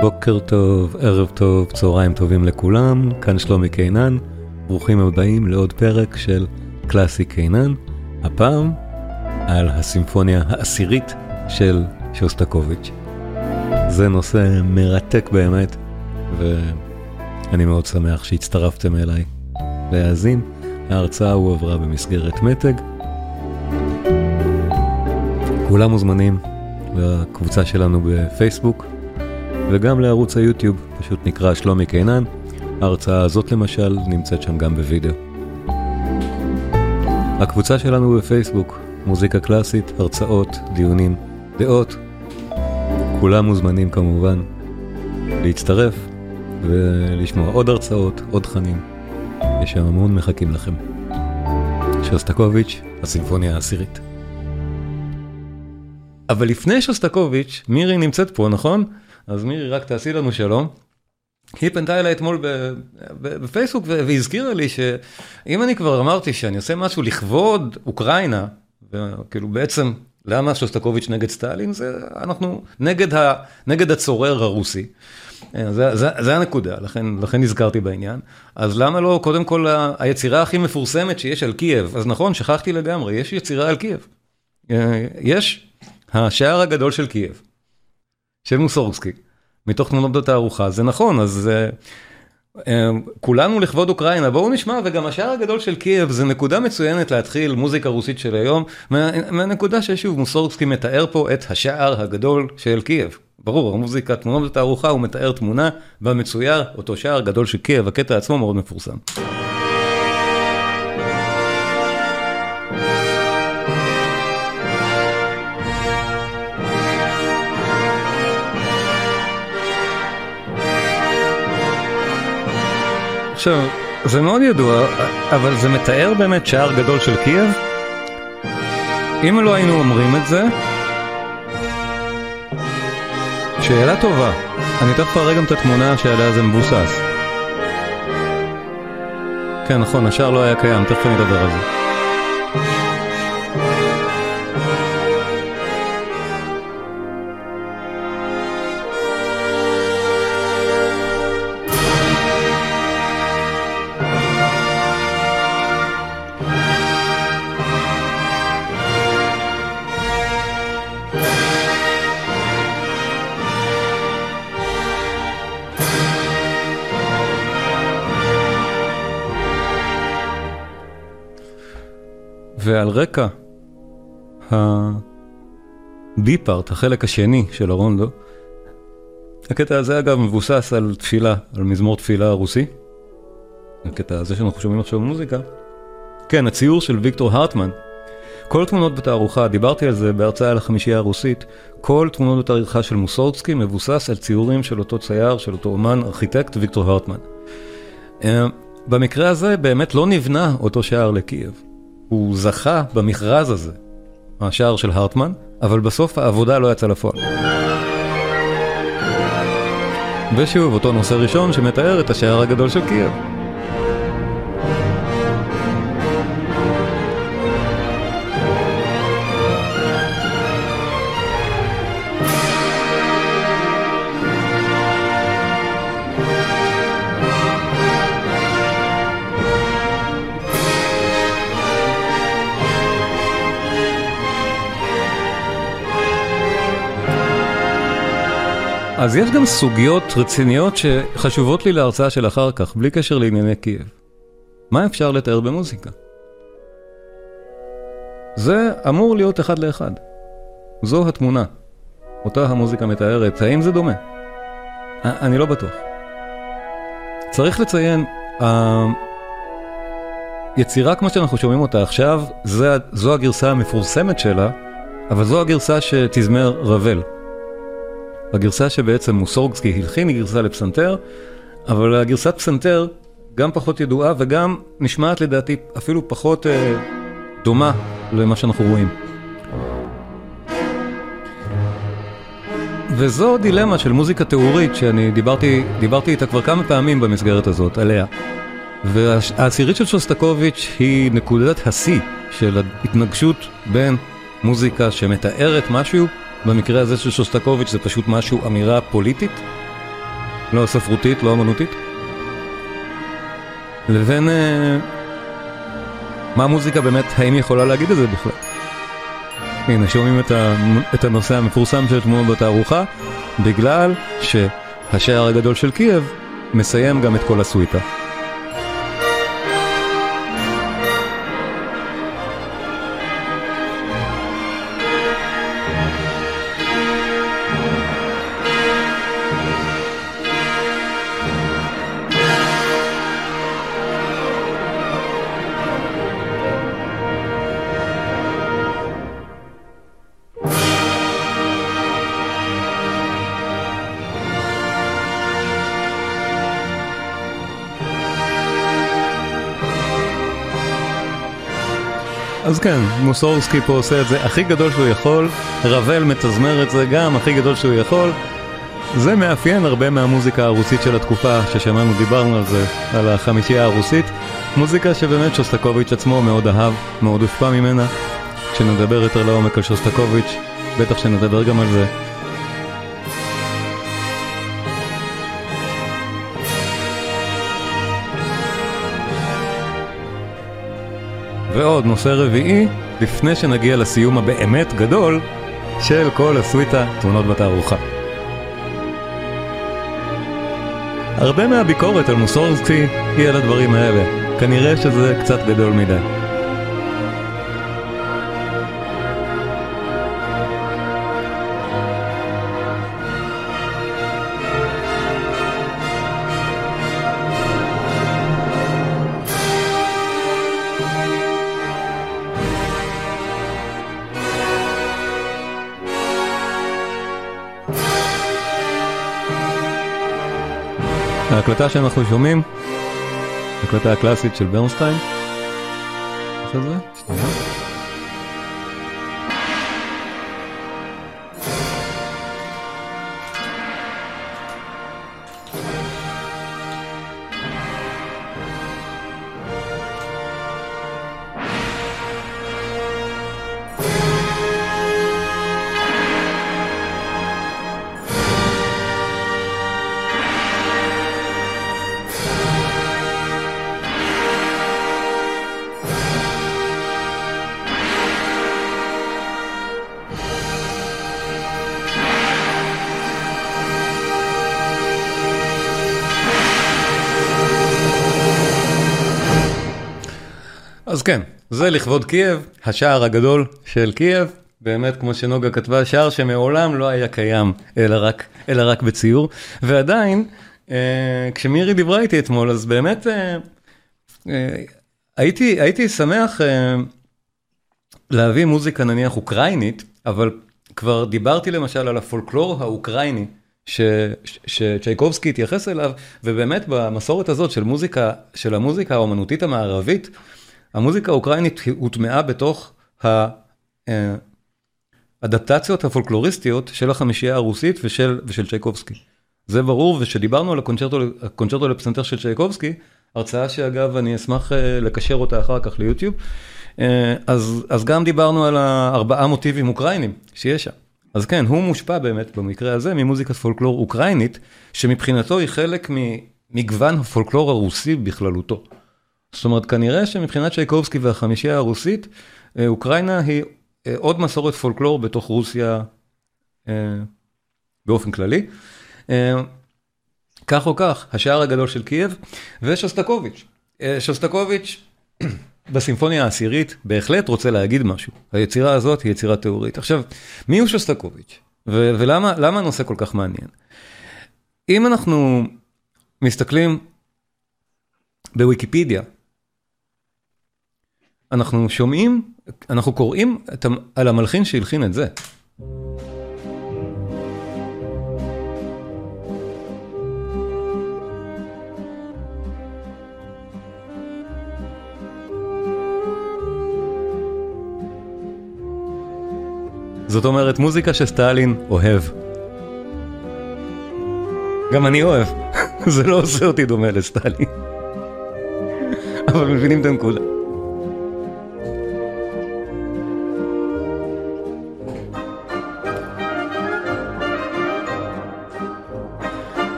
בוקר טוב, ערב טוב, צהריים טובים לכולם, כאן שלומי קינן, ברוכים הבאים לעוד פרק של קלאסי קינן, הפעם על הסימפוניה העשירית של שוסטקוביץ'. זה נושא מרתק באמת, ואני מאוד שמח שהצטרפתם אליי להאזין. ההרצאה הועברה במסגרת מתג. כולם מוזמנים לקבוצה שלנו בפייסבוק, וגם לערוץ היוטיוב, פשוט נקרא שלומי קינן. ההרצאה הזאת למשל נמצאת שם גם בווידאו. הקבוצה שלנו בפייסבוק, מוזיקה קלאסית, הרצאות, דיונים, דעות. כולם מוזמנים כמובן להצטרף ולשמוע עוד הרצאות, עוד תכנים. יש שם המון מחכים לכם. שוסטקוביץ', הסימפוניה העשירית. אבל לפני שוסטקוביץ', מירי נמצאת פה, נכון? אז מירי, רק תעשי לנו שלום. היא פנתה אליי אתמול בפייסבוק והזכירה לי שאם אני כבר אמרתי שאני עושה משהו לכבוד אוקראינה, וכאילו בעצם למה שוסטקוביץ' נגד סטלין, זה אנחנו נגד, ה, נגד הצורר הרוסי. זה, זה, זה הנקודה, לכן, לכן נזכרתי בעניין. אז למה לא, קודם כל, היצירה הכי מפורסמת שיש על קייב, אז נכון, שכחתי לגמרי, יש יצירה על קייב. יש השער הגדול של קייב. של מוסורסקי, מתוך תמונות בתערוכה, זה נכון, אז uh, uh, כולנו לכבוד אוקראינה, בואו נשמע, וגם השער הגדול של קייב זה נקודה מצוינת להתחיל מוזיקה רוסית של היום, מה, מהנקודה ששוב מוסורסקי מתאר פה את השער הגדול של קייב. ברור, המוזיקה, תמונות בתערוכה, הוא מתאר תמונה בה מצויר אותו שער גדול של קייב, הקטע עצמו מאוד מפורסם. עכשיו, זה מאוד ידוע, אבל זה מתאר באמת שער גדול של קייב? אם לא היינו אומרים את זה, שאלה טובה. אני תכף אראה גם את התמונה שעליה זה מבוסס. כן, נכון, השער לא היה קיים, תכף אני אדבר על זה. הבי-פארט, החלק השני של הרונדו, הקטע הזה אגב מבוסס על תפילה, על מזמור תפילה רוסי. הקטע הזה שאנחנו שומעים עכשיו במוזיקה. כן, הציור של ויקטור הרטמן. כל תמונות בתערוכה, דיברתי על זה בהרצאה על החמישייה הרוסית, כל תמונות בתערוכה של מוסורצקי מבוסס על ציורים של אותו צייר, של אותו אומן, ארכיטקט, ויקטור הרטמן. אה, במקרה הזה באמת לא נבנה אותו שער לקייב. הוא זכה במכרז הזה, השער של הרטמן, אבל בסוף העבודה לא יצאה לפועל. ושוב, אותו נושא ראשון שמתאר את השער הגדול של קייב. אז יש גם סוגיות רציניות שחשובות לי להרצאה של אחר כך, בלי קשר לענייני קייב. מה אפשר לתאר במוזיקה? זה אמור להיות אחד לאחד. זו התמונה. אותה המוזיקה מתארת, האם זה דומה? אני לא בטוח. צריך לציין, היצירה כמו שאנחנו שומעים אותה עכשיו, זו הגרסה המפורסמת שלה, אבל זו הגרסה שתזמר רבל. הגרסה שבעצם מוסורגסקי הלחין היא גרסה לפסנתר, אבל הגרסת פסנתר גם פחות ידועה וגם נשמעת לדעתי אפילו פחות אה, דומה למה שאנחנו רואים. וזו דילמה של מוזיקה תיאורית שאני דיברתי, דיברתי איתה כבר כמה פעמים במסגרת הזאת, עליה. והעשירית של שוסטקוביץ' היא נקודת השיא של ההתנגשות בין מוזיקה שמתארת משהו במקרה הזה של שוסטקוביץ' זה פשוט משהו, אמירה פוליטית, לא ספרותית, לא אמנותית, לבין אה, מה המוזיקה באמת, האם היא יכולה להגיד את זה בכלל. הנה, שומעים את, ה, את הנושא המפורסם של תמונות בתערוכה, בגלל שהשער הגדול של קייב מסיים גם את כל הסוויטה. אז כן, מוסורסקי פה עושה את זה הכי גדול שהוא יכול, רבל מתזמר את זה גם הכי גדול שהוא יכול. זה מאפיין הרבה מהמוזיקה הרוסית של התקופה ששמענו, דיברנו על זה, על החמישייה הרוסית. מוזיקה שבאמת שוסטקוביץ' עצמו מאוד אהב, מאוד הושפע ממנה. כשנדבר יותר לעומק על שוסטקוביץ', בטח שנדבר גם על זה. ועוד נושא רביעי, לפני שנגיע לסיום הבאמת גדול של כל הסוויטה תמונות בתערוכה. הרבה מהביקורת על מוסורסקי היא על הדברים האלה, כנראה שזה קצת גדול מדי. ההקלטה שאנחנו שומעים, ההקלטה הקלאסית של ברנסטיין. יש את זה? אז כן, זה לכבוד קייב, השער הגדול של קייב, באמת כמו שנוגה כתבה, שער שמעולם לא היה קיים, אלא רק, אלא רק בציור, ועדיין, אה, כשמירי דיברה איתי אתמול, אז באמת אה, אה, הייתי, הייתי שמח אה, להביא מוזיקה נניח אוקראינית, אבל כבר דיברתי למשל על הפולקלור האוקראיני. שצ'ייקובסקי התייחס אליו, ובאמת במסורת הזאת של מוזיקה, של המוזיקה האומנותית המערבית, המוזיקה האוקראינית הוטמעה בתוך האדפטציות הפולקלוריסטיות של החמישייה הרוסית ושל, ושל צ'ייקובסקי. זה ברור, וכשדיברנו על הקונצ'רטו, הקונצ'רטו לפסנתר של צ'ייקובסקי, הרצאה שאגב אני אשמח אה, לקשר אותה אחר כך ליוטיוב, אה, אז, אז גם דיברנו על הארבעה מוטיבים אוקראינים שיש שם. אז כן, הוא מושפע באמת במקרה הזה ממוזיקת פולקלור אוקראינית, שמבחינתו היא חלק ממגוון הפולקלור הרוסי בכללותו. זאת אומרת, כנראה שמבחינת שייקובסקי והחמישייה הרוסית, אה, אוקראינה היא אה, עוד מסורת פולקלור בתוך רוסיה אה, באופן כללי. כך או כך, השער הגדול של קייב ושוסטקוביץ'. שוסטקוביץ' בסימפוניה העשירית בהחלט רוצה להגיד משהו. היצירה הזאת היא יצירה תיאורית. עכשיו, מי הוא שוסטקוביץ'? ולמה הנושא כל כך מעניין? אם אנחנו מסתכלים בוויקיפדיה אנחנו שומעים, אנחנו קוראים על המלחין שהלחין את זה. זאת אומרת מוזיקה שסטלין אוהב. גם אני אוהב, זה לא עושה אותי דומה לסטלין. אבל מבינים את הנקודה.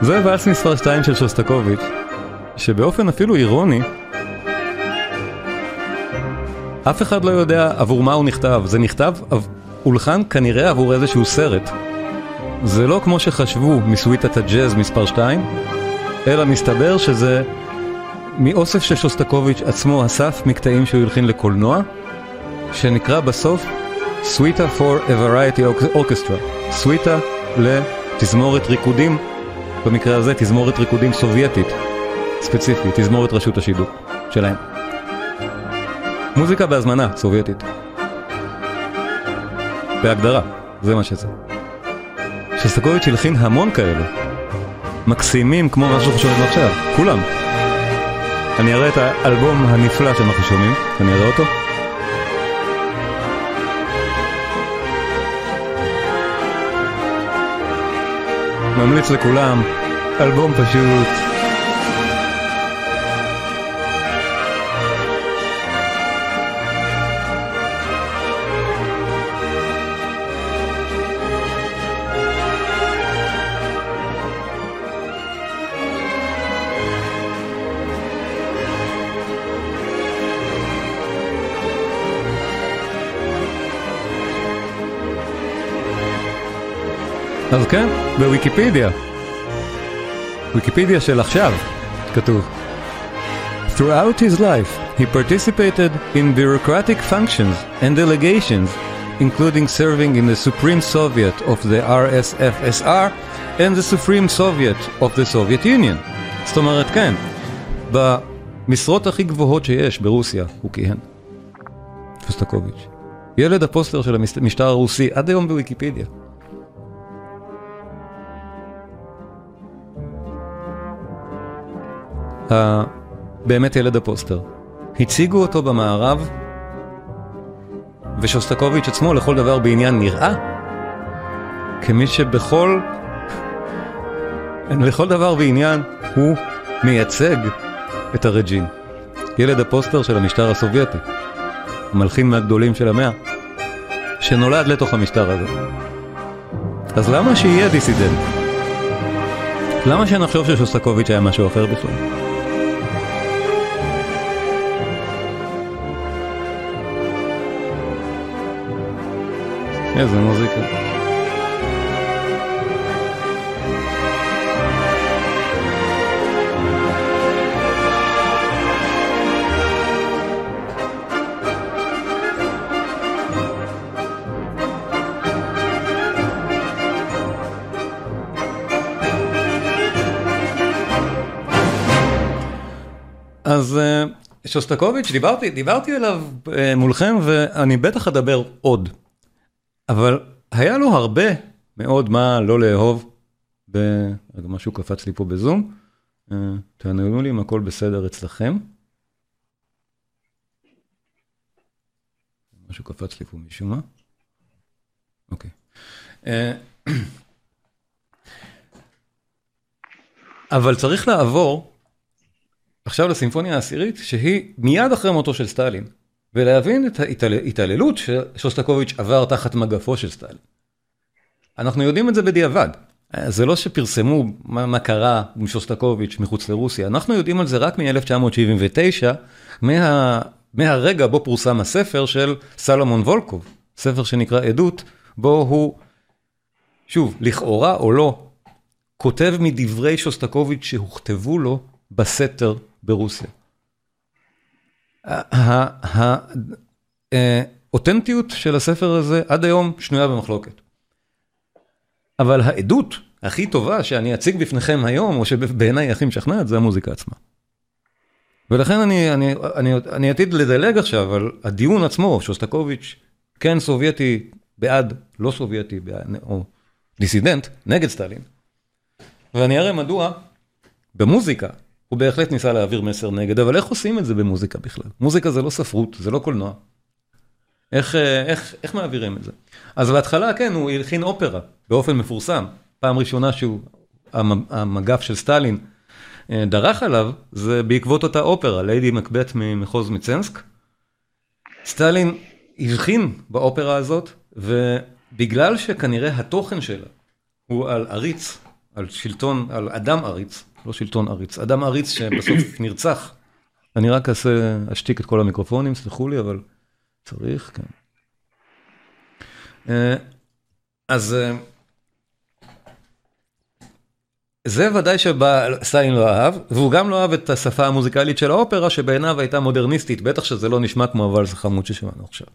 זה ואלס מספר 2 של שוסטקוביץ', שבאופן אפילו אירוני, אף אחד לא יודע עבור מה הוא נכתב, זה נכתב, הולחן כנראה עבור איזשהו סרט. זה לא כמו שחשבו מסוויטת הג'אז מספר 2, אלא מסתבר שזה מאוסף ששוסטקוביץ' עצמו אסף מקטעים שהוא הלחין לקולנוע, שנקרא בסוף סוויטה for a Variety Orchestra, סוויטה לתזמורת ריקודים, במקרה הזה תזמורת ריקודים סובייטית, ספציפית, תזמורת רשות השידור שלהם. מוזיקה בהזמנה סובייטית. בהגדרה, זה מה שזה. שסטקוביץ' הלחין המון כאלה. מקסימים כמו מה שאנחנו שומעים עכשיו, כולם. אני אראה את האלבום הנפלא שאנחנו שומעים, אני אראה אותו. ממליץ לכולם, אלבום פשוט. אז כן, בוויקיפדיה. ויקיפדיה של עכשיו, כתוב. Throughout his life, he participated in bureaucratic functions and delegations, including serving in the Supreme Soviet of the RSFSR and the Supreme Soviet of the Soviet Union. זאת אומרת, כן, במשרות הכי גבוהות שיש ברוסיה הוא כיהן. שוסטקוביץ'. ילד הפוסטר של המשטר הרוסי עד היום בוויקיפדיה. באמת ילד הפוסטר. הציגו אותו במערב, ושוסטקוביץ' עצמו לכל דבר בעניין נראה כמי שבכל לכל דבר בעניין הוא מייצג את ה regime. ילד הפוסטר של המשטר הסובייטי, המלחין מהגדולים של המאה, שנולד לתוך המשטר הזה. אז למה שיהיה דיסידנט? למה שנחשוב ששוסטקוביץ' היה משהו אחר בכלל? איזה מוזיקה. אז אה, שוסטקוביץ', דיברתי, דיברתי עליו אה, מולכם ואני בטח אדבר עוד. אבל היה לו הרבה מאוד מה לא לאהוב. ב... רגע, משהו קפץ לי פה בזום. Uh, תענו לי אם הכל בסדר אצלכם. משהו קפץ לי פה משום מה. אוקיי. Uh, אבל צריך לעבור עכשיו לסימפוניה העשירית, שהיא מיד אחרי מותו של סטלין. ולהבין את ההתעללות ששוסטקוביץ' עבר תחת מגפו של סטלין. אנחנו יודעים את זה בדיעבד. זה לא שפרסמו מה, מה קרה עם שוסטקוביץ' מחוץ לרוסיה, אנחנו יודעים על זה רק מ-1979, מה, מהרגע בו פורסם הספר של סלומון וולקוב, ספר שנקרא עדות, בו הוא, שוב, לכאורה או לא, כותב מדברי שוסטקוביץ' שהוכתבו לו בסתר ברוסיה. האותנטיות של הספר הזה עד היום שנויה במחלוקת. אבל העדות הכי טובה שאני אציג בפניכם היום, או שבעיניי הכי משכנעת, זה המוזיקה עצמה. ולכן אני, אני, אני, אני עתיד לדלג עכשיו על הדיון עצמו, שוסטקוביץ', כן סובייטי בעד, לא סובייטי, בעד, או דיסידנט, נגד סטלין. ואני אראה מדוע במוזיקה הוא בהחלט ניסה להעביר מסר נגד, אבל איך עושים את זה במוזיקה בכלל? מוזיקה זה לא ספרות, זה לא קולנוע. איך, אה, איך, איך מעבירים את זה? אז בהתחלה, כן, הוא הלחין אופרה באופן מפורסם. פעם ראשונה שהוא, המגף של סטלין אה, דרך עליו, זה בעקבות אותה אופרה, ליידי מקבט ממחוז מצנסק. סטלין הבחין באופרה הזאת, ובגלל שכנראה התוכן שלה הוא על עריץ על שלטון, על אדם עריץ, לא שלטון עריץ, אדם עריץ שבסוף נרצח. אני רק אעשה, אשתיק את כל המיקרופונים, סלחו לי, אבל צריך, כן. אה, אז אה, זה ודאי שסטיין לא אהב, והוא גם לא אהב את השפה המוזיקלית של האופרה, שבעיניו הייתה מודרניסטית, בטח שזה לא נשמע כמו הוואלס החמוד ששמענו עכשיו.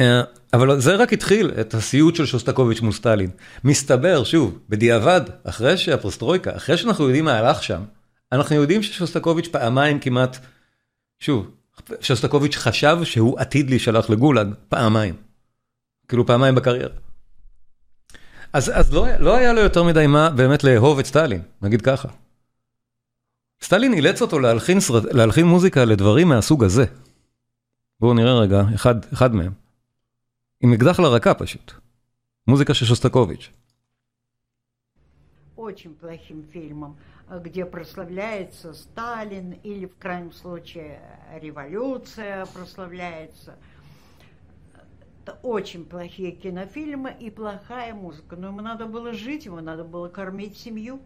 אה, אבל זה רק התחיל את הסיוט של שוסטקוביץ' מול סטלין. מסתבר, שוב, בדיעבד, אחרי שהפרסטרויקה, אחרי שאנחנו יודעים מה הלך שם, אנחנו יודעים ששוסטקוביץ' פעמיים כמעט, שוב, שוסטקוביץ' חשב שהוא עתיד להישלח לגולאג, פעמיים. כאילו פעמיים בקריירה. אז, אז לא, לא היה לו יותר מדי מה באמת לאהוב את סטלין, נגיד ככה. סטלין אילץ אותו להלחין, להלחין מוזיקה לדברים מהסוג הזה. בואו נראה רגע, אחד, אחד מהם. עם אקדח לרקה פשוט. מוזיקה של שוסטקוביץ'. Очень плохим фильмом, где прославляется Сталин или, в крайнем случае, революция прославляется. Это очень плохие кинофильмы и плохая музыка. Но ему надо было жить, ему надо было кормить семью.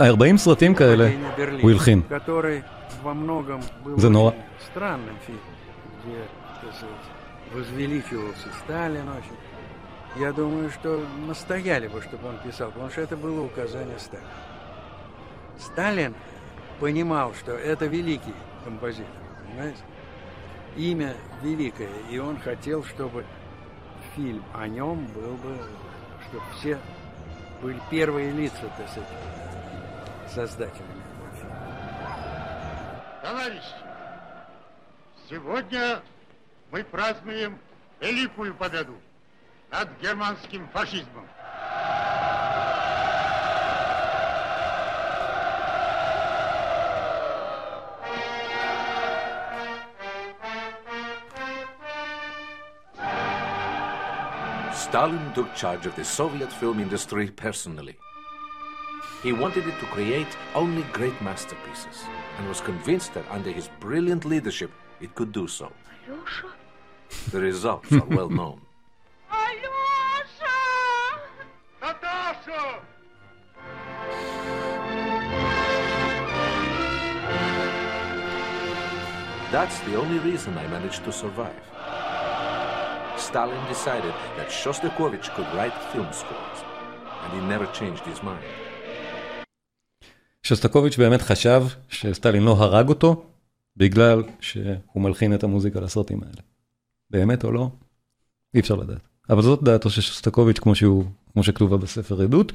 ארבעים סרטים כאלה הוא הלחין. זה נורא. возвеличивался Сталин очень. Я думаю, что настояли бы, чтобы он писал, потому что это было указание Сталина. Сталин понимал, что это великий композитор, понимаете? Имя великое, и он хотел, чтобы фильм о нем был бы, чтобы все были первые лица, так сказать, создателями. Товарищи, сегодня мы празднуем великую победу над германским фашизмом. Stalin took charge of the Soviet film industry personally. He wanted it to create only great masterpieces and was convinced that under his brilliant leadership it could do so. Alyosha? The results are well known. Alyosha! Natasha! That's the only reason I managed to survive. Stalin decided that Shostakovich could write film scores, and he never changed his mind. שוסטקוביץ' באמת חשב שסטלין לא הרג אותו בגלל שהוא מלחין את המוזיקה לסרטים האלה. באמת או לא? אי אפשר לדעת. אבל זאת דעתו של שוסטקוביץ' כמו שהוא, כמו שכתובה בספר עדות.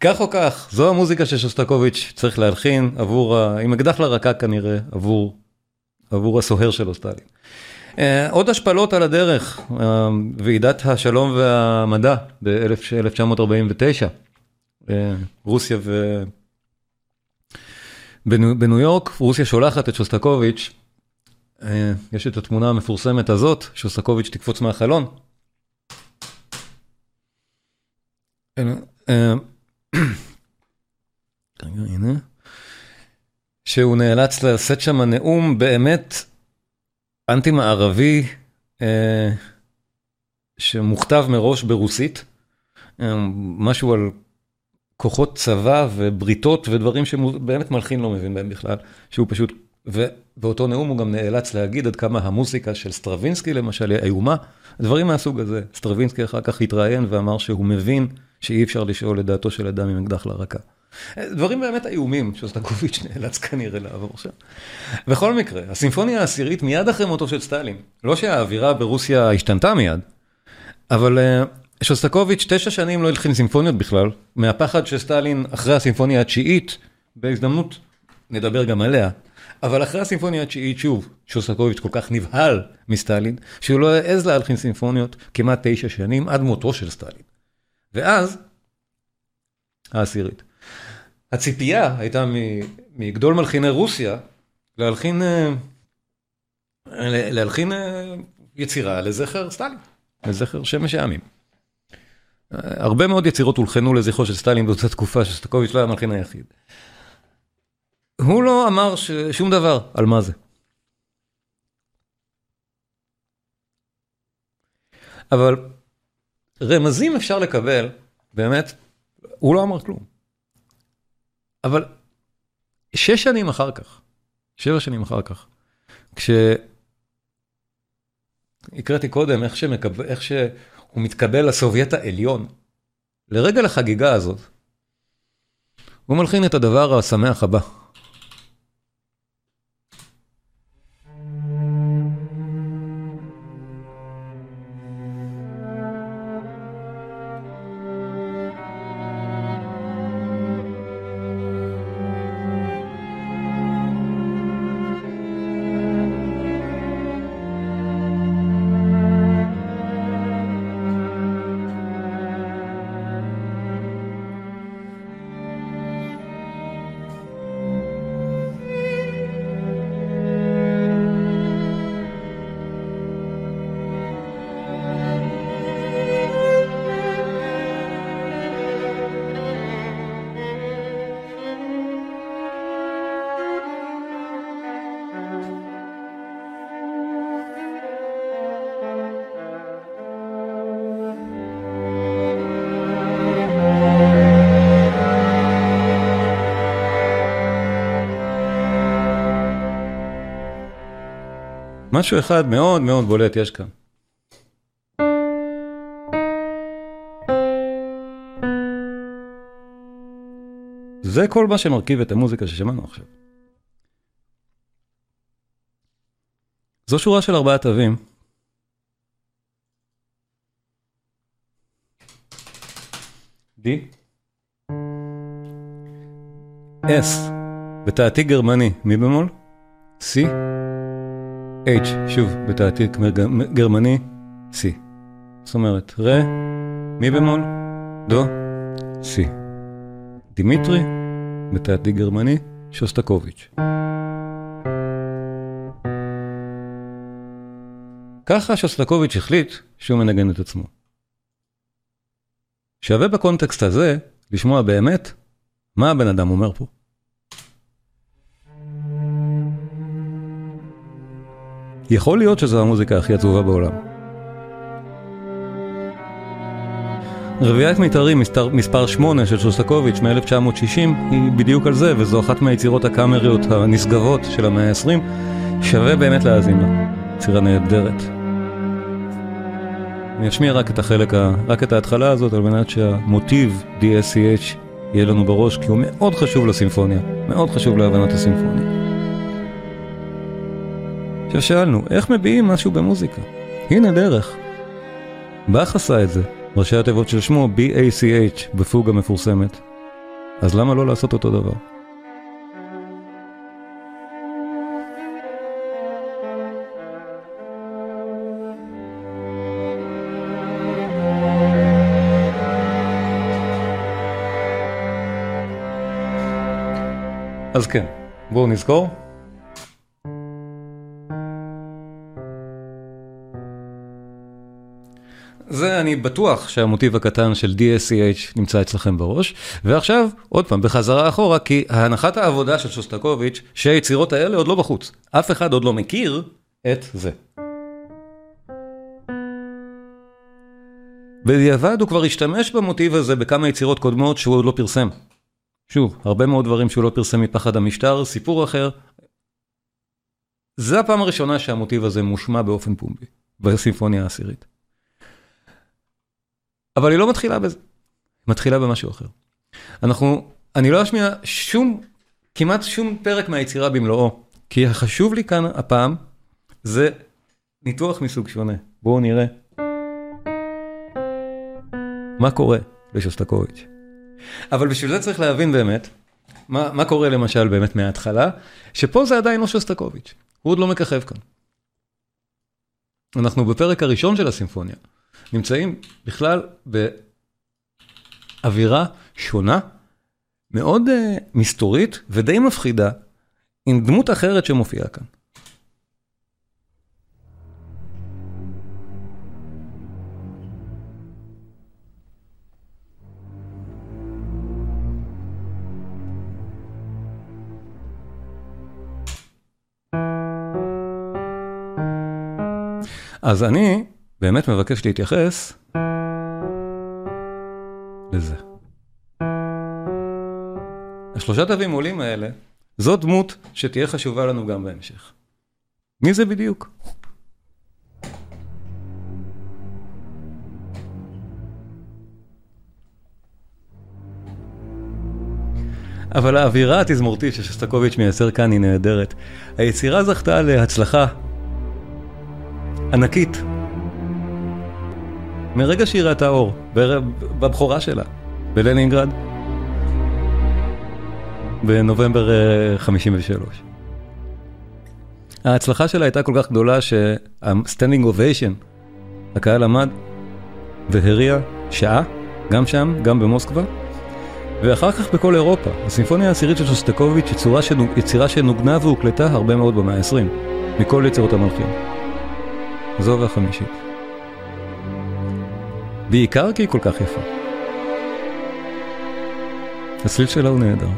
כך או כך, זו המוזיקה ששוסטקוביץ' צריך להלחין עבור. עם אקדח לרקה כנראה, עבור, עבור הסוהר שלו סטלין. אה, עוד השפלות על הדרך, אה, ועידת השלום והמדע ב-1949, אה, רוסיה ו... בניו, בניו יורק, רוסיה שולחת את שוסטקוביץ', יש את התמונה המפורסמת הזאת, שוסטקוביץ' תקפוץ מהחלון. שהוא נאלץ לשאת שם נאום באמת אנטי מערבי אה, שמוכתב מראש ברוסית, אה, משהו על כוחות צבא ובריתות ודברים שבאמת מלחין לא מבין בהם בכלל, שהוא פשוט, ובאותו נאום הוא גם נאלץ להגיד עד כמה המוזיקה של סטרווינסקי למשל היא איומה, דברים מהסוג הזה. סטרווינסקי אחר כך התראיין ואמר שהוא מבין שאי אפשר לשאול את דעתו של אדם עם אקדח לרקה. דברים באמת איומים שוסטקוביץ' נאלץ כנראה לעבור שם. בכל מקרה, הסימפוניה העשירית מיד אחרי מותו של סטלין, לא שהאווירה ברוסיה השתנתה מיד, אבל שוסטקוביץ' תשע שנים לא הלחין סימפוניות בכלל, מהפחד שסטלין אחרי הסימפוניה התשיעית, בהזדמנות נדבר גם עליה. אבל אחרי הסימפוניה התשיעית, שוב, שוסטקוביץ' כל כך נבהל מסטלין, שהוא לא העז להלחין סימפוניות כמעט תשע שנים, עד מותו של סטלין. ואז, העשירית. הציפייה הייתה מגדול מלחיני רוסיה, להלחין, אה, להלחין אה, יצירה לזכר סטלין, לזכר שמש העמים. אה, הרבה מאוד יצירות הולחנו לזכרו של סטלין באותה תקופה שסטקוביץ' לא היה המלחין היחיד. הוא לא אמר שום דבר על מה זה. אבל רמזים אפשר לקבל, באמת, הוא לא אמר כלום. אבל שש שנים אחר כך, שבע שנים אחר כך, כשהקראתי קודם איך, שמקב... איך שהוא מתקבל לסובייט העליון, לרגל החגיגה הזאת, הוא מלחין את הדבר השמח הבא. משהו אחד מאוד מאוד בולט יש כאן. זה כל מה שמרכיב את המוזיקה ששמענו עכשיו. זו שורה של ארבעה תווים. D, S, בתעתיק גרמני, מי במול? C, H, שוב, בתעתיק גרמני, C. זאת אומרת, רה, מי במול, דו, C. דימיטרי, בתעתיק גרמני, שוסטקוביץ'. ככה שוסטקוביץ' החליט שהוא מנגן את עצמו. שווה בקונטקסט הזה לשמוע באמת מה הבן אדם אומר פה. יכול להיות שזו המוזיקה הכי עצובה בעולם. רביעיית מיתרים מספר, מספר 8 של שוסטקוביץ' מ-1960 היא בדיוק על זה, וזו אחת מהיצירות הקאמריות הנשגבות של המאה ה-20. שווה באמת להאזין לה. יצירה נהדרת. אני אשמיע רק את החלק, ה... רק את ההתחלה הזאת, על מנת שהמוטיב DSCH יהיה לנו בראש, כי הוא מאוד חשוב לסימפוניה, מאוד חשוב להבנת הסימפוניה. עכשיו שאלנו, איך מביעים משהו במוזיקה? הנה דרך. באך עשה את זה, ראשי התיבות של שמו B-A-C-H בפוגה מפורסמת. אז למה לא לעשות אותו דבר? אז כן, בואו נזכור. זה אני בטוח שהמוטיב הקטן של DSCH נמצא אצלכם בראש. ועכשיו, עוד פעם, בחזרה אחורה, כי הנחת העבודה של שוסטקוביץ', שהיצירות האלה עוד לא בחוץ. אף אחד עוד לא מכיר את זה. בדיעבד הוא כבר השתמש במוטיב הזה בכמה יצירות קודמות שהוא עוד לא פרסם. שוב, הרבה מאוד דברים שהוא לא פרסם מפחד המשטר, סיפור אחר. זה הפעם הראשונה שהמוטיב הזה מושמע באופן פומבי, בסימפוניה העשירית. אבל היא לא מתחילה בזה, היא מתחילה במשהו אחר. אנחנו, אני לא אשמיע שום, כמעט שום פרק מהיצירה במלואו, כי החשוב לי כאן הפעם, זה ניתוח מסוג שונה. בואו נראה מה קורה לשוסטקוביץ'. אבל בשביל זה צריך להבין באמת מה, מה קורה למשל באמת מההתחלה? שפה זה עדיין לא שוסטקוביץ', הוא עוד לא מככב כאן. אנחנו בפרק הראשון של הסימפוניה, נמצאים בכלל באווירה שונה, מאוד uh, מסתורית ודי מפחידה, עם דמות אחרת שמופיעה כאן. אז אני באמת מבקש להתייחס לזה. השלושה תווים עולים האלה, זו דמות שתהיה חשובה לנו גם בהמשך. מי זה בדיוק? אבל האווירה התזמורתית ששסטקוביץ' מייצר כאן היא נהדרת. היצירה זכתה להצלחה ענקית. מרגע שהיא ראתה אור, בבכורה שלה, בלנינגרד, בנובמבר 53. אה, ההצלחה שלה הייתה כל כך גדולה שה standing ovation, הקהל עמד והריע שעה, גם שם, גם במוסקבה, ואחר כך בכל אירופה. הסימפוניה העשירית של שוסטקוביץ' היא יצירה שנוגנה והוקלטה הרבה מאוד במאה ה-20, מכל יצירות המלכים. זו והחמישית. בעיקר כי היא כל כך יפה. הצליל שלה הוא נהדר.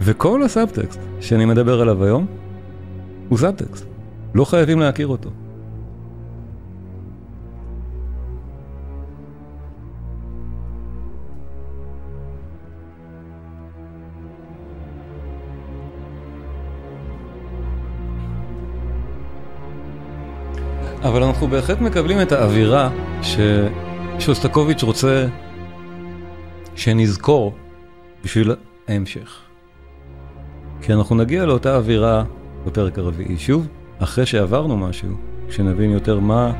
וכל הסאבטקסט שאני מדבר עליו היום, הוא סאבטקסט. לא חייבים להכיר אותו. אבל אנחנו בהחלט מקבלים את האווירה ששוסטקוביץ' רוצה שנזכור בשביל ההמשך. כי אנחנו נגיע לאותה אווירה בפרק הרביעי שוב, אחרי שעברנו משהו, כשנבין יותר מה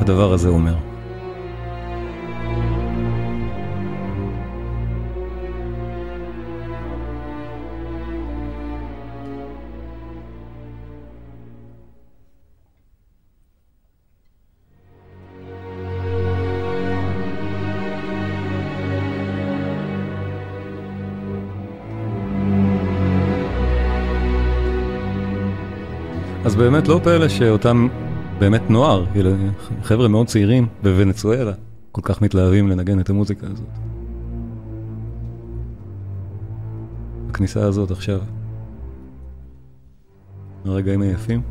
הדבר הזה אומר. אז באמת לא פלא שאותם באמת נוער, חבר'ה מאוד צעירים בוונצואלה, כל כך מתלהבים לנגן את המוזיקה הזאת. הכניסה הזאת עכשיו, הרגעים היפים.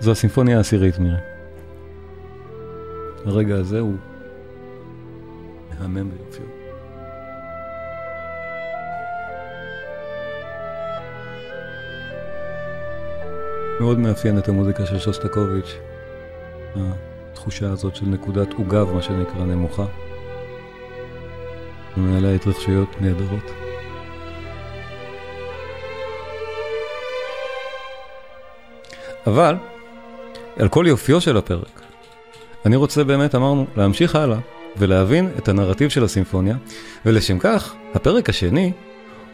זו הסימפוניה העשירית, מירי. הרגע הזה הוא מהמם ביופיו. מאוד מאפיין את המוזיקה של שוסטקוביץ', התחושה הזאת של נקודת עוגב, מה שנקרא, נמוכה. ומעליה התרחשויות נהדרות. אבל, על כל יופיו של הפרק, אני רוצה באמת, אמרנו, להמשיך הלאה ולהבין את הנרטיב של הסימפוניה, ולשם כך, הפרק השני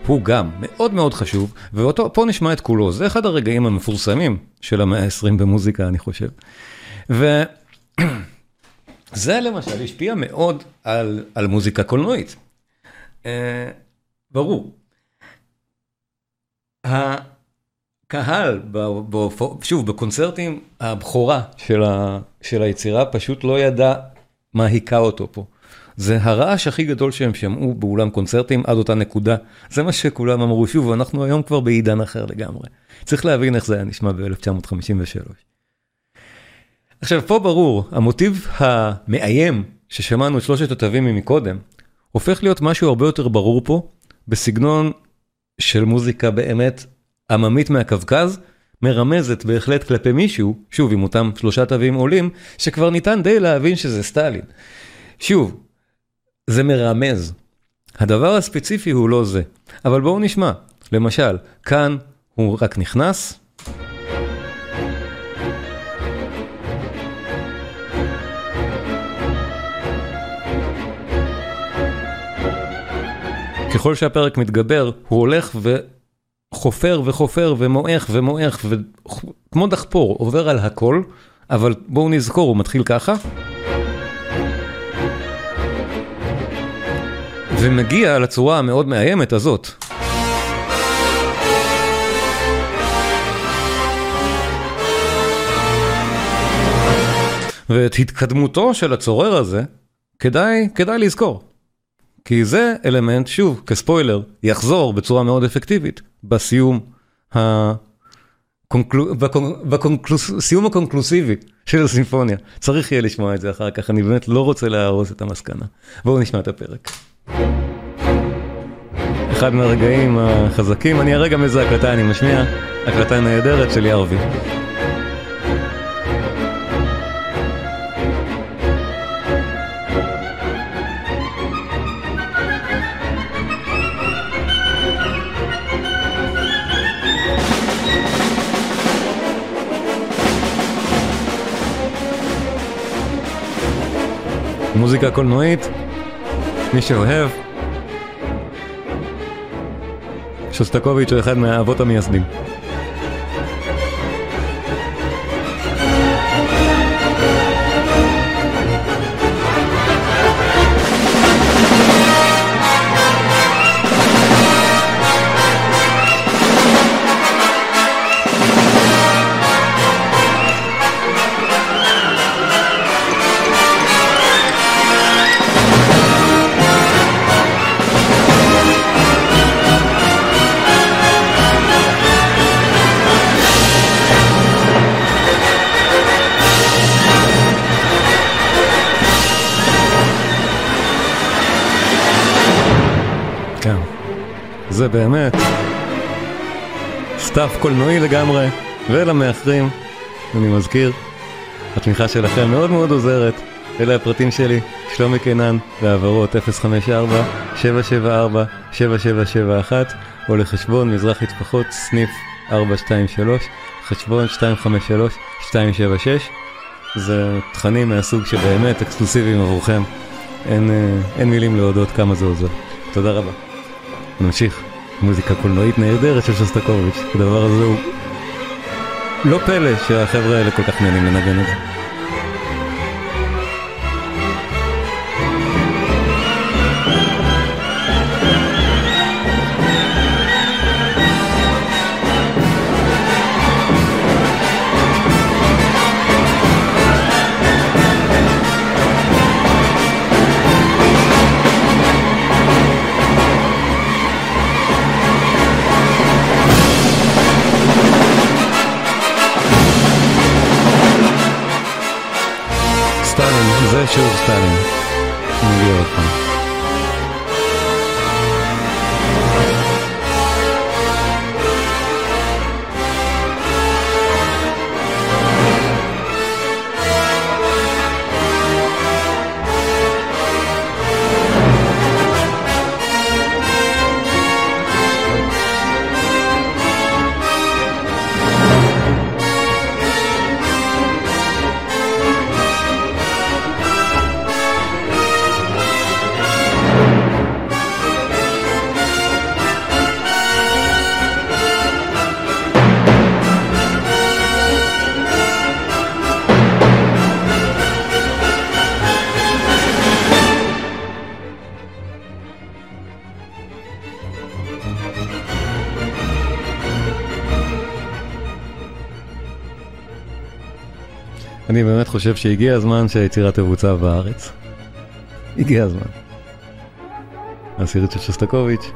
הוא גם מאוד מאוד חשוב, ופה נשמע את כולו, זה אחד הרגעים המפורסמים של המאה ה-20 במוזיקה, אני חושב. וזה למשל השפיע מאוד על, על מוזיקה קולנועית. Uh, ברור. קהל, שוב, בקונצרטים, הבכורה של, היצירה פשוט לא ידע מה היכה אותו פה. זה הרעש הכי גדול שהם שמעו באולם קונצרטים עד אותה נקודה. זה מה שכולם אמרו, שוב, אנחנו היום כבר בעידן אחר לגמרי. צריך להבין איך זה היה נשמע ב-1953. עכשיו, פה ברור, המוטיב המאיים ששמענו את שלושת התווים ממקודם, הופך להיות משהו הרבה יותר ברור פה, בסגנון של מוזיקה באמת עממית מהקווקז, מרמזת בהחלט כלפי מישהו, שוב עם אותם שלושה תווים עולים, שכבר ניתן די להבין שזה סטלין. שוב, זה מרמז. הדבר הספציפי הוא לא זה. אבל בואו נשמע, למשל, כאן הוא רק נכנס. ככל שהפרק מתגבר, הוא הולך וחופר וחופר ומועך ומועך, וכמו דחפור, עובר על הכל, אבל בואו נזכור, הוא מתחיל ככה. ומגיע לצורה המאוד מאיימת הזאת. ואת התקדמותו של הצורר הזה, כדאי, כדאי לזכור. כי זה אלמנט, שוב, כספוילר, יחזור בצורה מאוד אפקטיבית בסיום, ה... קונקלו... בקונקלוס... סיום הקונקלוסיבי של הסימפוניה. צריך יהיה לשמוע את זה אחר כך, אני באמת לא רוצה להרוס את המסקנה. בואו נשמע את הפרק. אחד מהרגעים החזקים, אני הרגע מאיזה הקלטה אני משמיע, הקלטה נהדרת של ירבי. מוזיקה קולנועית, מי שאוהב. שוסטקוביץ' הוא אחד מהאבות המייסדים. זה באמת setup קולנועי לגמרי, ולמאחרים, אני מזכיר, התמיכה שלכם מאוד מאוד עוזרת. אלה הפרטים שלי, שלומי קינן, והעברות 054-774-7771, או לחשבון מזרחי טפחות, סניף 423, חשבון 253-276. זה תכנים מהסוג שבאמת אקסקלוסיביים עבורכם. אין, אה, אין מילים להודות כמה זה עוזר. תודה רבה. נמשיך. מוזיקה קולנועית נהדרת של שוסטקוביץ'. הדבר הזה הוא... לא פלא שהחבר'ה האלה כל כך נהנים לנגן את זה. חושב שהגיע הזמן שהיצירה תבוצע בארץ. הגיע הזמן. העשירית של שוסטקוביץ'.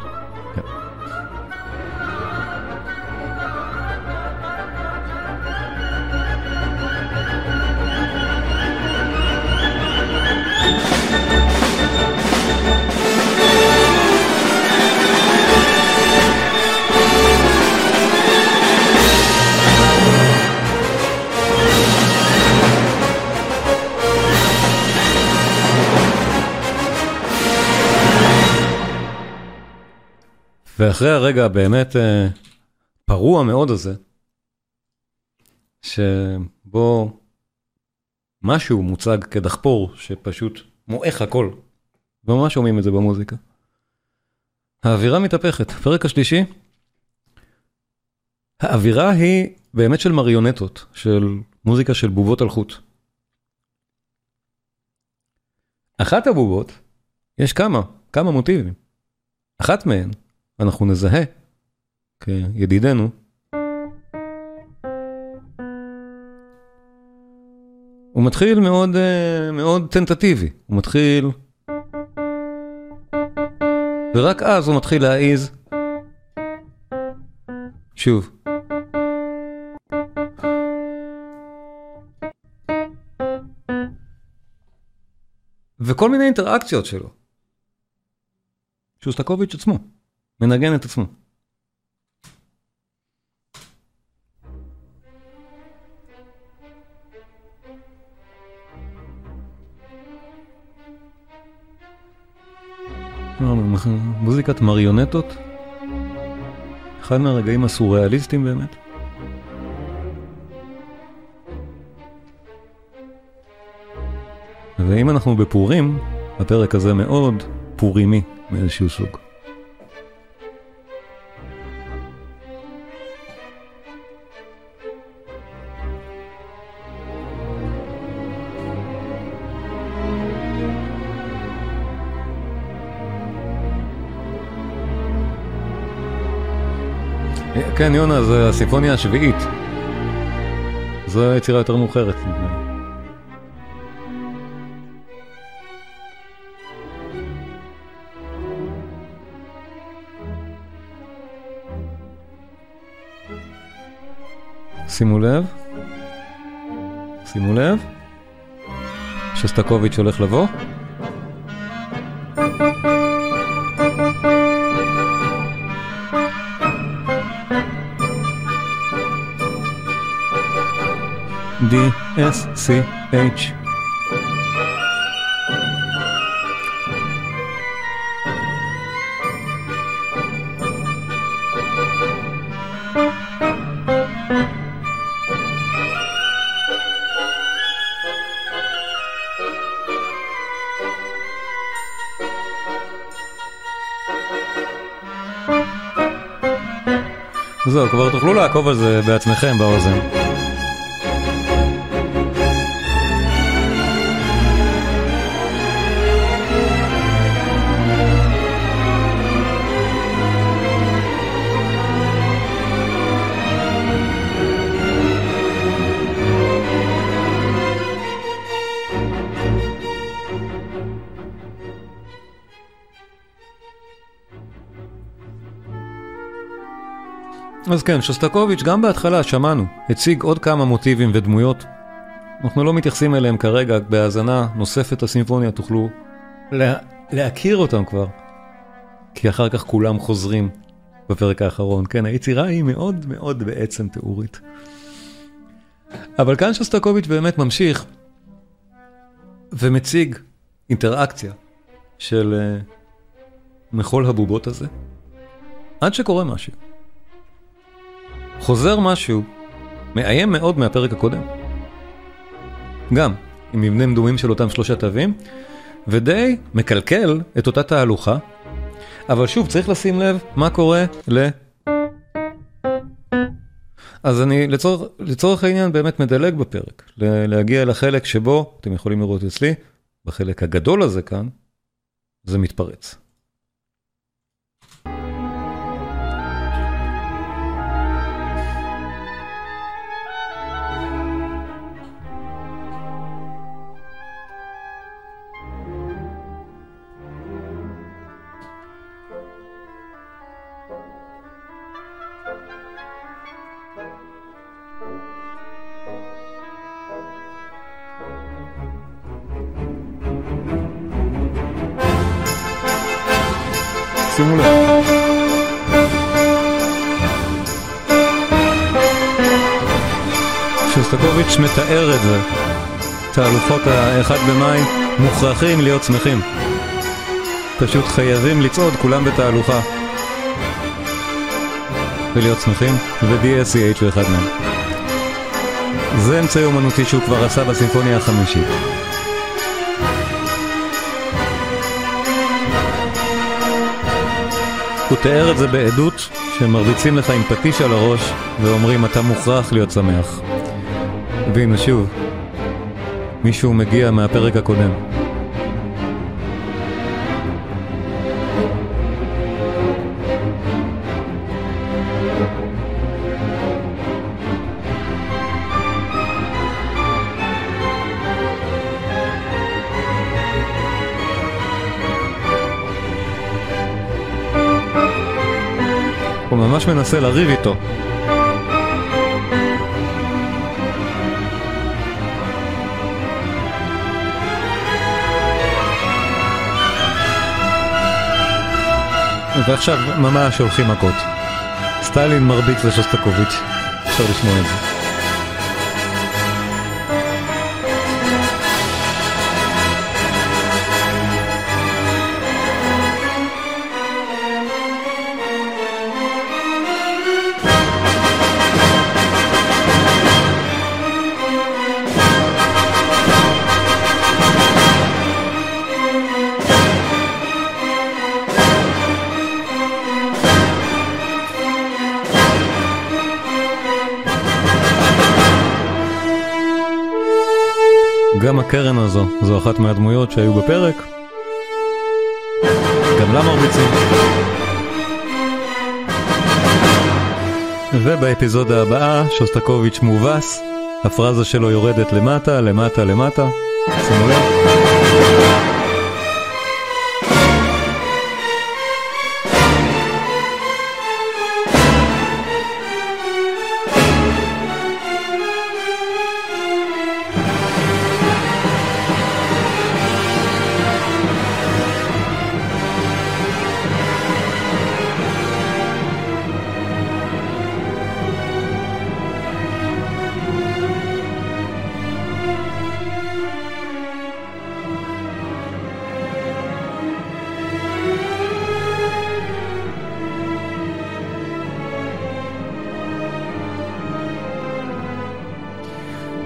ואחרי הרגע הבאמת אה, הפרוע מאוד הזה, שבו משהו מוצג כדחפור שפשוט מועך הכל, וממש שומעים את זה במוזיקה. האווירה מתהפכת. פרק השלישי, האווירה היא באמת של מריונטות, של מוזיקה של בובות על חוט. אחת הבובות, יש כמה, כמה מוטיבים. אחת מהן, אנחנו נזהה כידידנו, הוא מתחיל מאוד, אה, מאוד טנטטיבי, הוא מתחיל... ורק אז הוא מתחיל להעיז שוב. וכל מיני אינטראקציות שלו. שוסטקוביץ' עצמו, מנגן את עצמו. מוזיקת מריונטות, אחד מהרגעים הסוריאליסטיים באמת. ואם אנחנו בפורים, הפרק הזה מאוד פורימי מאיזשהו סוג. כן, יונה, זה הסימפוניה השביעית. זו יצירה יותר מאוחרת. שימו לב, שימו לב, שסטקוביץ' הולך לבוא. D S C H זהו, כבר תוכלו לעקוב על זה בעצמכם באוזן. אז כן, שוסטקוביץ' גם בהתחלה שמענו, הציג עוד כמה מוטיבים ודמויות. אנחנו לא מתייחסים אליהם כרגע, בהאזנה נוספת לסימפוניה תוכלו לה... להכיר אותם כבר. כי אחר כך כולם חוזרים בפרק האחרון. כן, היצירה היא מאוד מאוד בעצם תיאורית. אבל כאן שוסטקוביץ' באמת ממשיך ומציג אינטראקציה של uh, מחול הבובות הזה, עד שקורה משהו. חוזר משהו מאיים מאוד מהפרק הקודם. גם, עם מבנים דומים של אותם שלושה תווים, ודי מקלקל את אותה תהלוכה, אבל שוב, צריך לשים לב מה קורה ל... אז אני לצורך, לצורך העניין באמת מדלג בפרק, להגיע לחלק שבו, אתם יכולים לראות אצלי, בחלק הגדול הזה כאן, זה מתפרץ. שוסטקוביץ' מתאר את זה. תהלוכות האחד במאי מוכרחים להיות שמחים. פשוט חייבים לצעוד כולם בתהלוכה. ולהיות שמחים, ו-DSCH הוא אחד מהם. זה אמצעי אומנותי שהוא כבר עשה בסימפוניה החמישית. הוא תיאר את זה בעדות שמרביצים לך עם פטיש על הראש ואומרים אתה מוכרח להיות שמח. והנה שוב, מישהו מגיע מהפרק הקודם. הוא ממש מנסה לריב איתו. ועכשיו ממש הולכים מכות. סטלין מרביץ לשוסטקוביץ', אפשר לשמוע את זה. הקרן הזו, זו אחת מהדמויות שהיו בפרק. גם לה מרביצים. ובאפיזודה הבאה, שוסטקוביץ' מובס, הפרזה שלו יורדת למטה, למטה, למטה. שימו לב.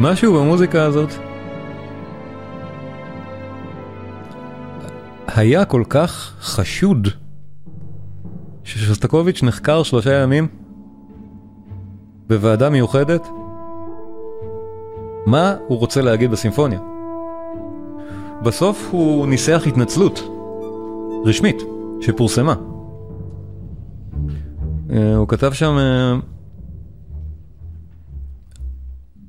משהו במוזיקה הזאת היה כל כך חשוד ששוסטקוביץ' נחקר שלושה ימים בוועדה מיוחדת מה הוא רוצה להגיד בסימפוניה. בסוף הוא ניסח התנצלות רשמית שפורסמה. אה, הוא כתב שם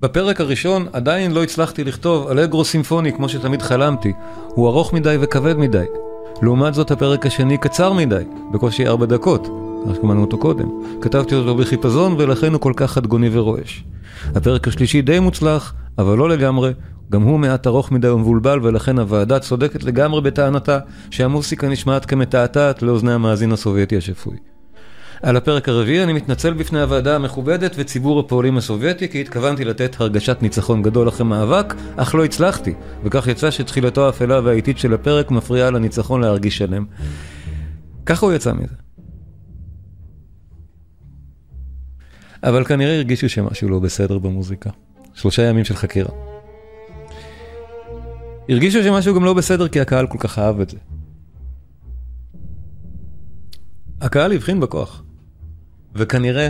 בפרק הראשון עדיין לא הצלחתי לכתוב אלגרו סימפוני כמו שתמיד חלמתי. הוא ארוך מדי וכבד מדי. לעומת זאת הפרק השני קצר מדי, בקושי ארבע דקות, כמו שמענו אותו קודם. כתבתי אותו בחיפזון ולכן הוא כל כך חדגוני ורועש. הפרק השלישי די מוצלח, אבל לא לגמרי, גם הוא מעט ארוך מדי ומבולבל ולכן הוועדה צודקת לגמרי בטענתה שהמוסיקה נשמעת כמתעתעת לאוזני המאזין הסובייטי השפוי. על הפרק הרביעי אני מתנצל בפני הוועדה המכובדת וציבור הפועלים הסובייטי כי התכוונתי לתת הרגשת ניצחון גדול אחרי מאבק, אך לא הצלחתי, וכך יצא שתחילתו האפלה והאיטית של הפרק מפריעה לניצחון להרגיש שלם. ככה הוא יצא מזה. אבל כנראה הרגישו שמשהו לא בסדר במוזיקה. שלושה ימים של חקירה. הרגישו שמשהו גם לא בסדר כי הקהל כל כך אהב את זה. הקהל הבחין בכוח. וכנראה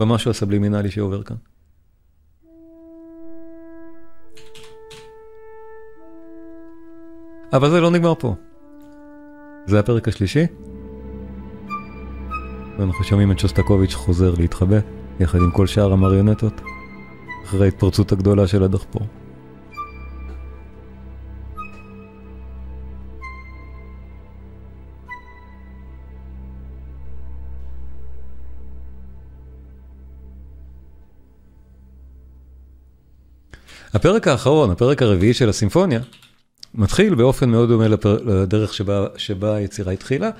במשהו הסבלימינלי שעובר כאן. אבל זה לא נגמר פה. זה הפרק השלישי, ואנחנו שומעים את שוסטקוביץ' חוזר להתחבא, יחד עם כל שאר המריונטות, אחרי ההתפרצות הגדולה של הדחפור. הפרק האחרון, הפרק הרביעי של הסימפוניה, מתחיל באופן מאוד דומה לפר... לדרך שבה, שבה היצירה התחילה.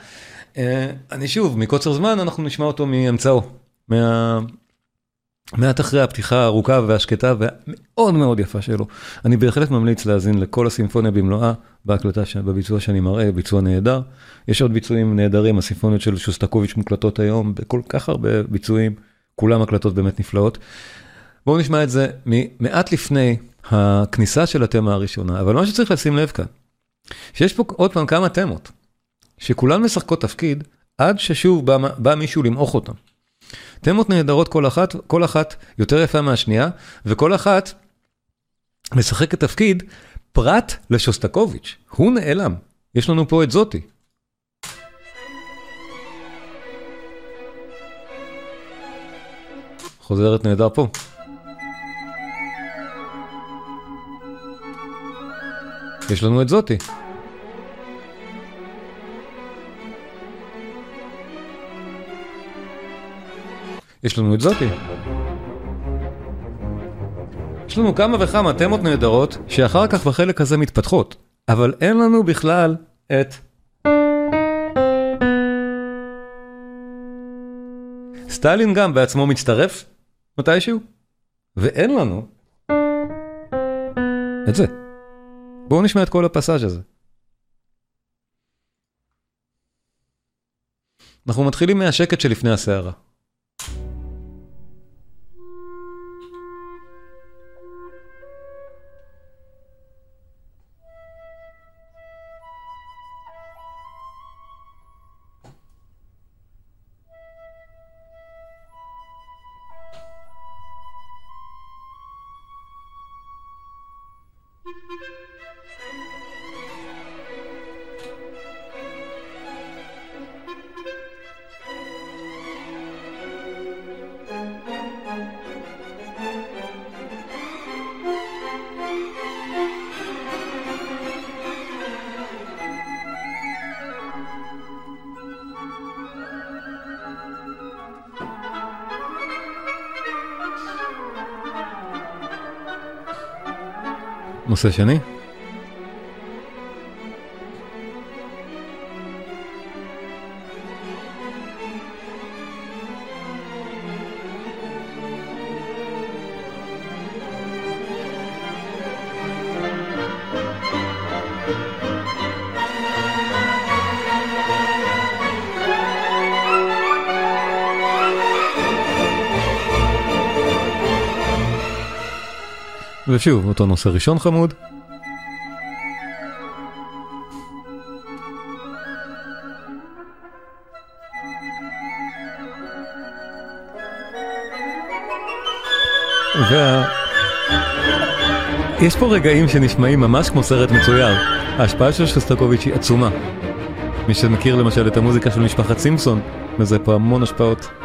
אני שוב, מקוצר זמן אנחנו נשמע אותו מאמצעו, מה... מעט אחרי הפתיחה הארוכה והשקטה והמאוד מאוד יפה שלו. אני בהחלט ממליץ להאזין לכל הסימפוניה במלואה, בהקלטה, ש- בביצוע שאני מראה, ביצוע נהדר. יש עוד ביצועים נהדרים, הסימפוניות של שוסטקוביץ' מוקלטות היום בכל כך הרבה ביצועים, כולם הקלטות באמת נפלאות. בואו נשמע את זה מעט לפני הכניסה של התמה הראשונה, אבל מה שצריך לשים לב כאן, שיש פה עוד פעם כמה תמות, שכולן משחקות תפקיד עד ששוב בא, בא מישהו למעוך אותן. תמות נהדרות כל אחת, כל אחת יותר יפה מהשנייה, וכל אחת משחקת תפקיד פרט לשוסטקוביץ', הוא נעלם. יש לנו פה את זאתי. חוזרת נהדר פה. יש לנו את זאתי. יש לנו את זאתי. יש לנו כמה וכמה תמות נהדרות שאחר כך בחלק הזה מתפתחות, אבל אין לנו בכלל את... סטלין גם בעצמו מצטרף מתישהו, ואין לנו את זה. בואו נשמע את כל הפסאז' הזה. אנחנו מתחילים מהשקט שלפני הסערה. נושא ושוב, אותו נושא ראשון חמוד. וה... יש פה רגעים שנשמעים ממש כמו סרט מצויר. ההשפעה של שוסטקוביץ' היא עצומה. מי שמכיר למשל את המוזיקה של משפחת סימפסון, וזה פה המון השפעות.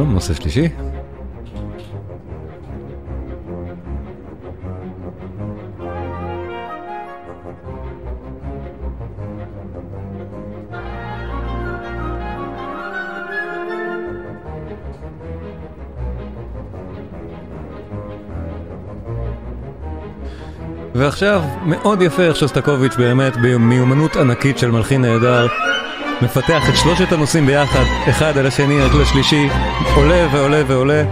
פעם, נושא שלישי. ועכשיו, מאוד יפה איך שוסטקוביץ' באמת במיומנות ענקית של מלחין נהדר מפתח את שלושת הנושאים ביחד, אחד על השני, על השלישי, עולה ועולה ועולה.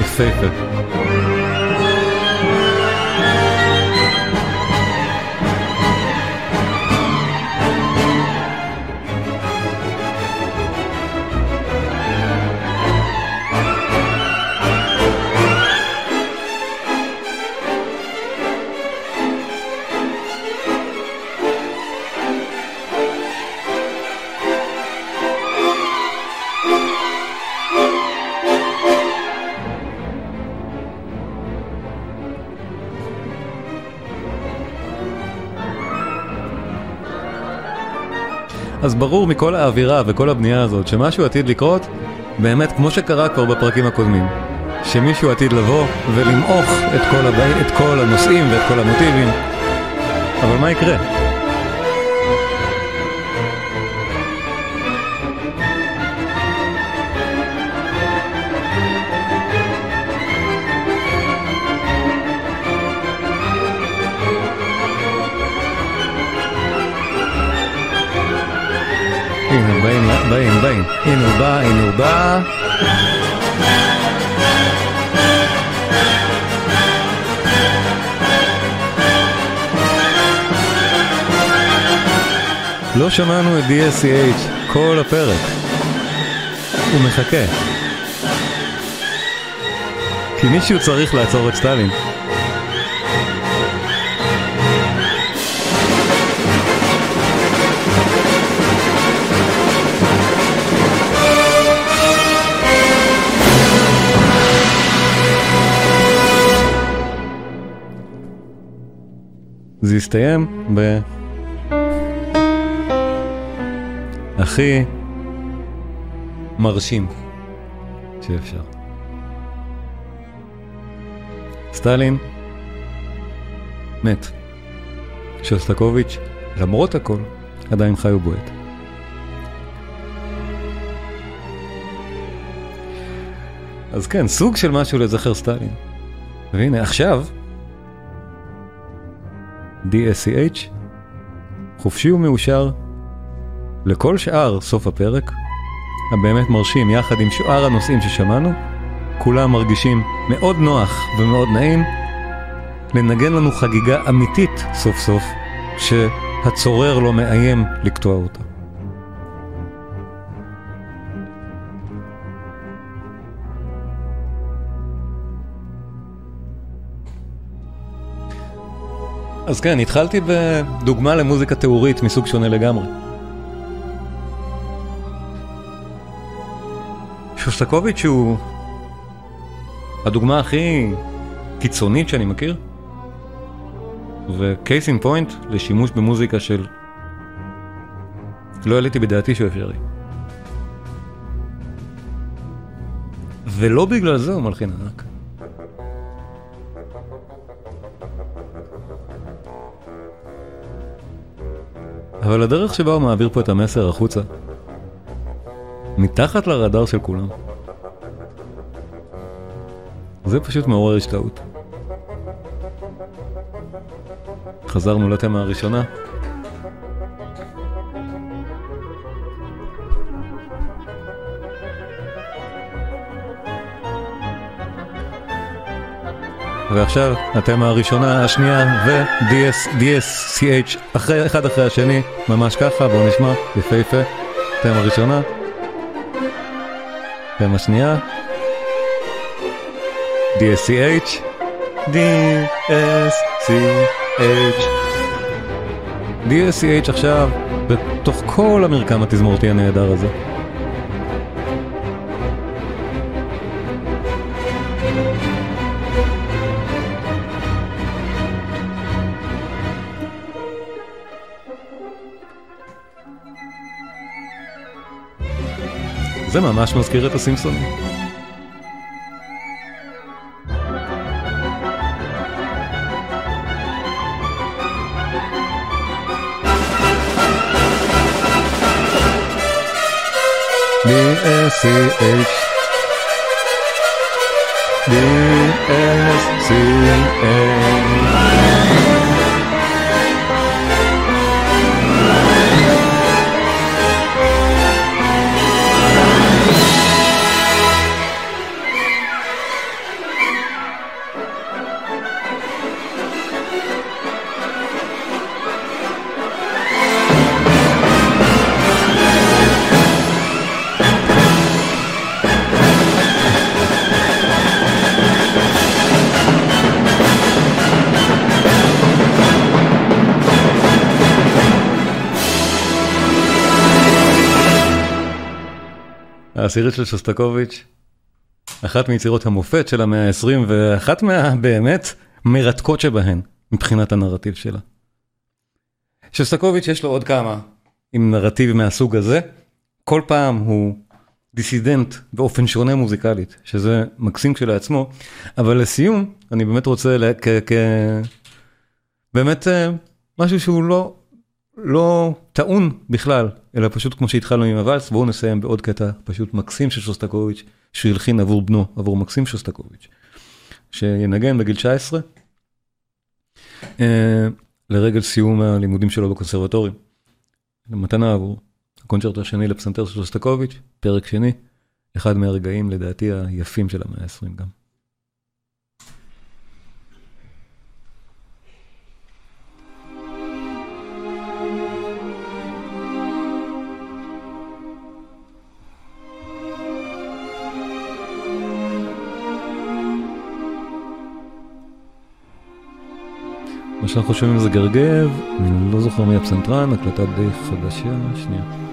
יפהפה. אז ברור מכל האווירה וכל הבנייה הזאת שמשהו עתיד לקרות באמת כמו שקרה כבר בפרקים הקודמים. שמישהו עתיד לבוא ולמעוך את כל, הבא, את כל הנושאים ואת כל המוטיבים, אבל מה יקרה? הנה באים, באים, באים. הנה הוא בא, הנה הוא בא. לא שמענו את DSCH כל הפרק. הוא מחכה. כי מישהו צריך לעצור את סטלין. זה הסתיים ב... הכי מרשים שאפשר. סטלין מת. שוסטקוביץ', למרות הכל, עדיין חי ובועט. אז כן, סוג של משהו לזכר סטלין. והנה, עכשיו, DSCH, חופשי ומאושר לכל שאר סוף הפרק, הבאמת מרשים יחד עם שאר הנושאים ששמענו, כולם מרגישים מאוד נוח ומאוד נעים לנגן לנו חגיגה אמיתית סוף סוף, שהצורר לא מאיים לקטוע אותה. אז כן, התחלתי בדוגמה למוזיקה תיאורית מסוג שונה לגמרי. שוסטקוביץ' הוא הדוגמה הכי קיצונית שאני מכיר, וקייס אין פוינט לשימוש במוזיקה של לא העליתי בדעתי שהוא אפשרי. ולא בגלל זה הוא מלחין ענק. אבל הדרך שבה הוא מעביר פה את המסר החוצה, מתחת לרדאר של כולם, זה פשוט מעורר השתאות. חזרנו לתמה הראשונה. ועכשיו התמה הראשונה, השנייה ו-DS, DSCH, אחרי, אחד אחרי השני, ממש ככה, בואו נשמע, יפהפה. תמה ראשונה. תמה שנייה. DSCH. DSCH. DSCH עכשיו, בתוך כל המרקם התזמורתי הנהדר הזה. זה ממש מזכיר את הסימפסונים. D-S-C-H העשירית של שוסטקוביץ', אחת מיצירות המופת של המאה ה-20 ואחת מהבאמת מרתקות שבהן מבחינת הנרטיב שלה. שוסטקוביץ' יש לו עוד כמה עם נרטיב מהסוג הזה, כל פעם הוא דיסידנט באופן שונה מוזיקלית, שזה מקסים כשלעצמו, אבל לסיום, אני באמת רוצה, כ, כ, באמת אה, משהו שהוא לא, לא טעון בכלל, אלא פשוט כמו שהתחלנו עם הוואלס, בואו נסיים בעוד קטע פשוט מקסים של שוסטקוביץ', שהוא הלחין עבור בנו, עבור מקסים שוסטקוביץ', שינגן בגיל 19, אה, לרגל סיום הלימודים שלו בקונסרבטוריום. מתנה עבור הקונצ'רט השני לפסנתר של שוסטקוביץ', פרק שני, אחד מהרגעים לדעתי היפים של המאה ה-20 גם. מה שאנחנו שומעים זה גרגב, אני לא זוכר מי הפסנתרן, הקלטה די חדשה, שנייה.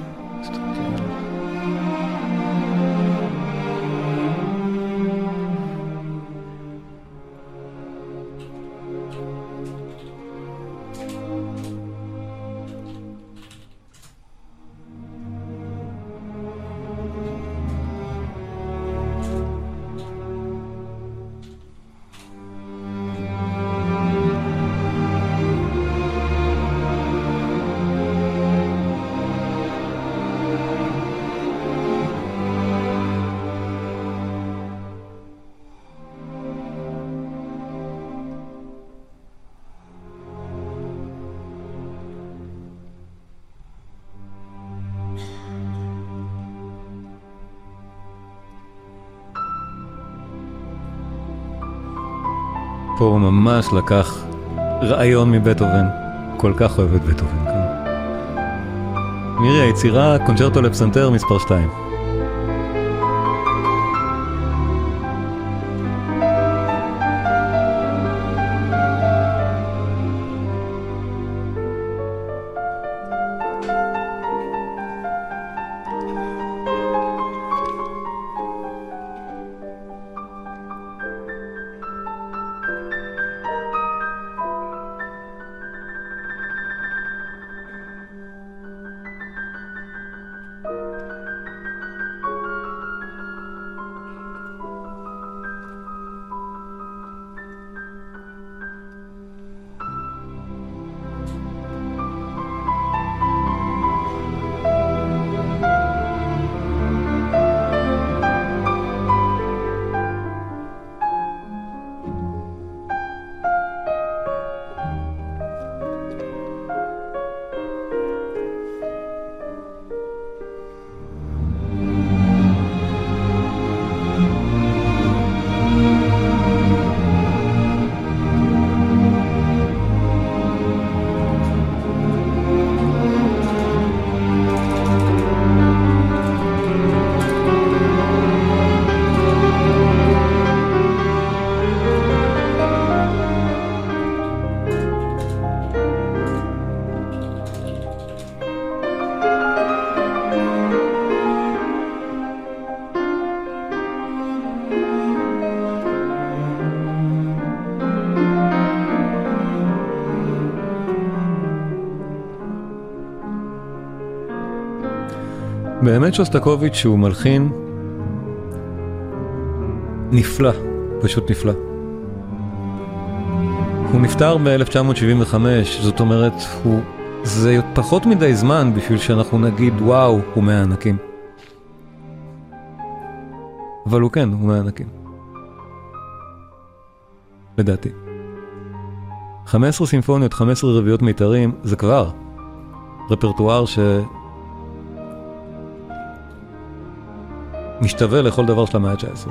פה ממש לקח רעיון מבטהובן, כל כך אוהב את בטהובן. כן. מירי, היצירה קונצ'רטו לפסנתר מספר 2. באמת שוסטקוביץ' הוא מלחין נפלא, פשוט נפלא. הוא נפטר ב-1975, זאת אומרת, הוא... זה פחות מדי זמן בשביל שאנחנו נגיד וואו, הוא מהענקים. אבל הוא כן, הוא מהענקים. לדעתי. 15 סימפוניות, 15 רביעיות מיתרים, זה כבר רפרטואר ש... משתווה לכל דבר של המאה ה-19.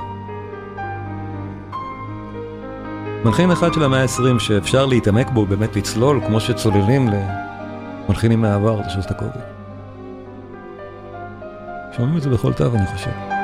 מלחין אחד של המאה ה-20 שאפשר להתעמק בו, באמת לצלול, כמו שצוללים למלחינים מהעבר, זה שוסטקוביץ'. שומעים את זה בכל תו, אני חושב.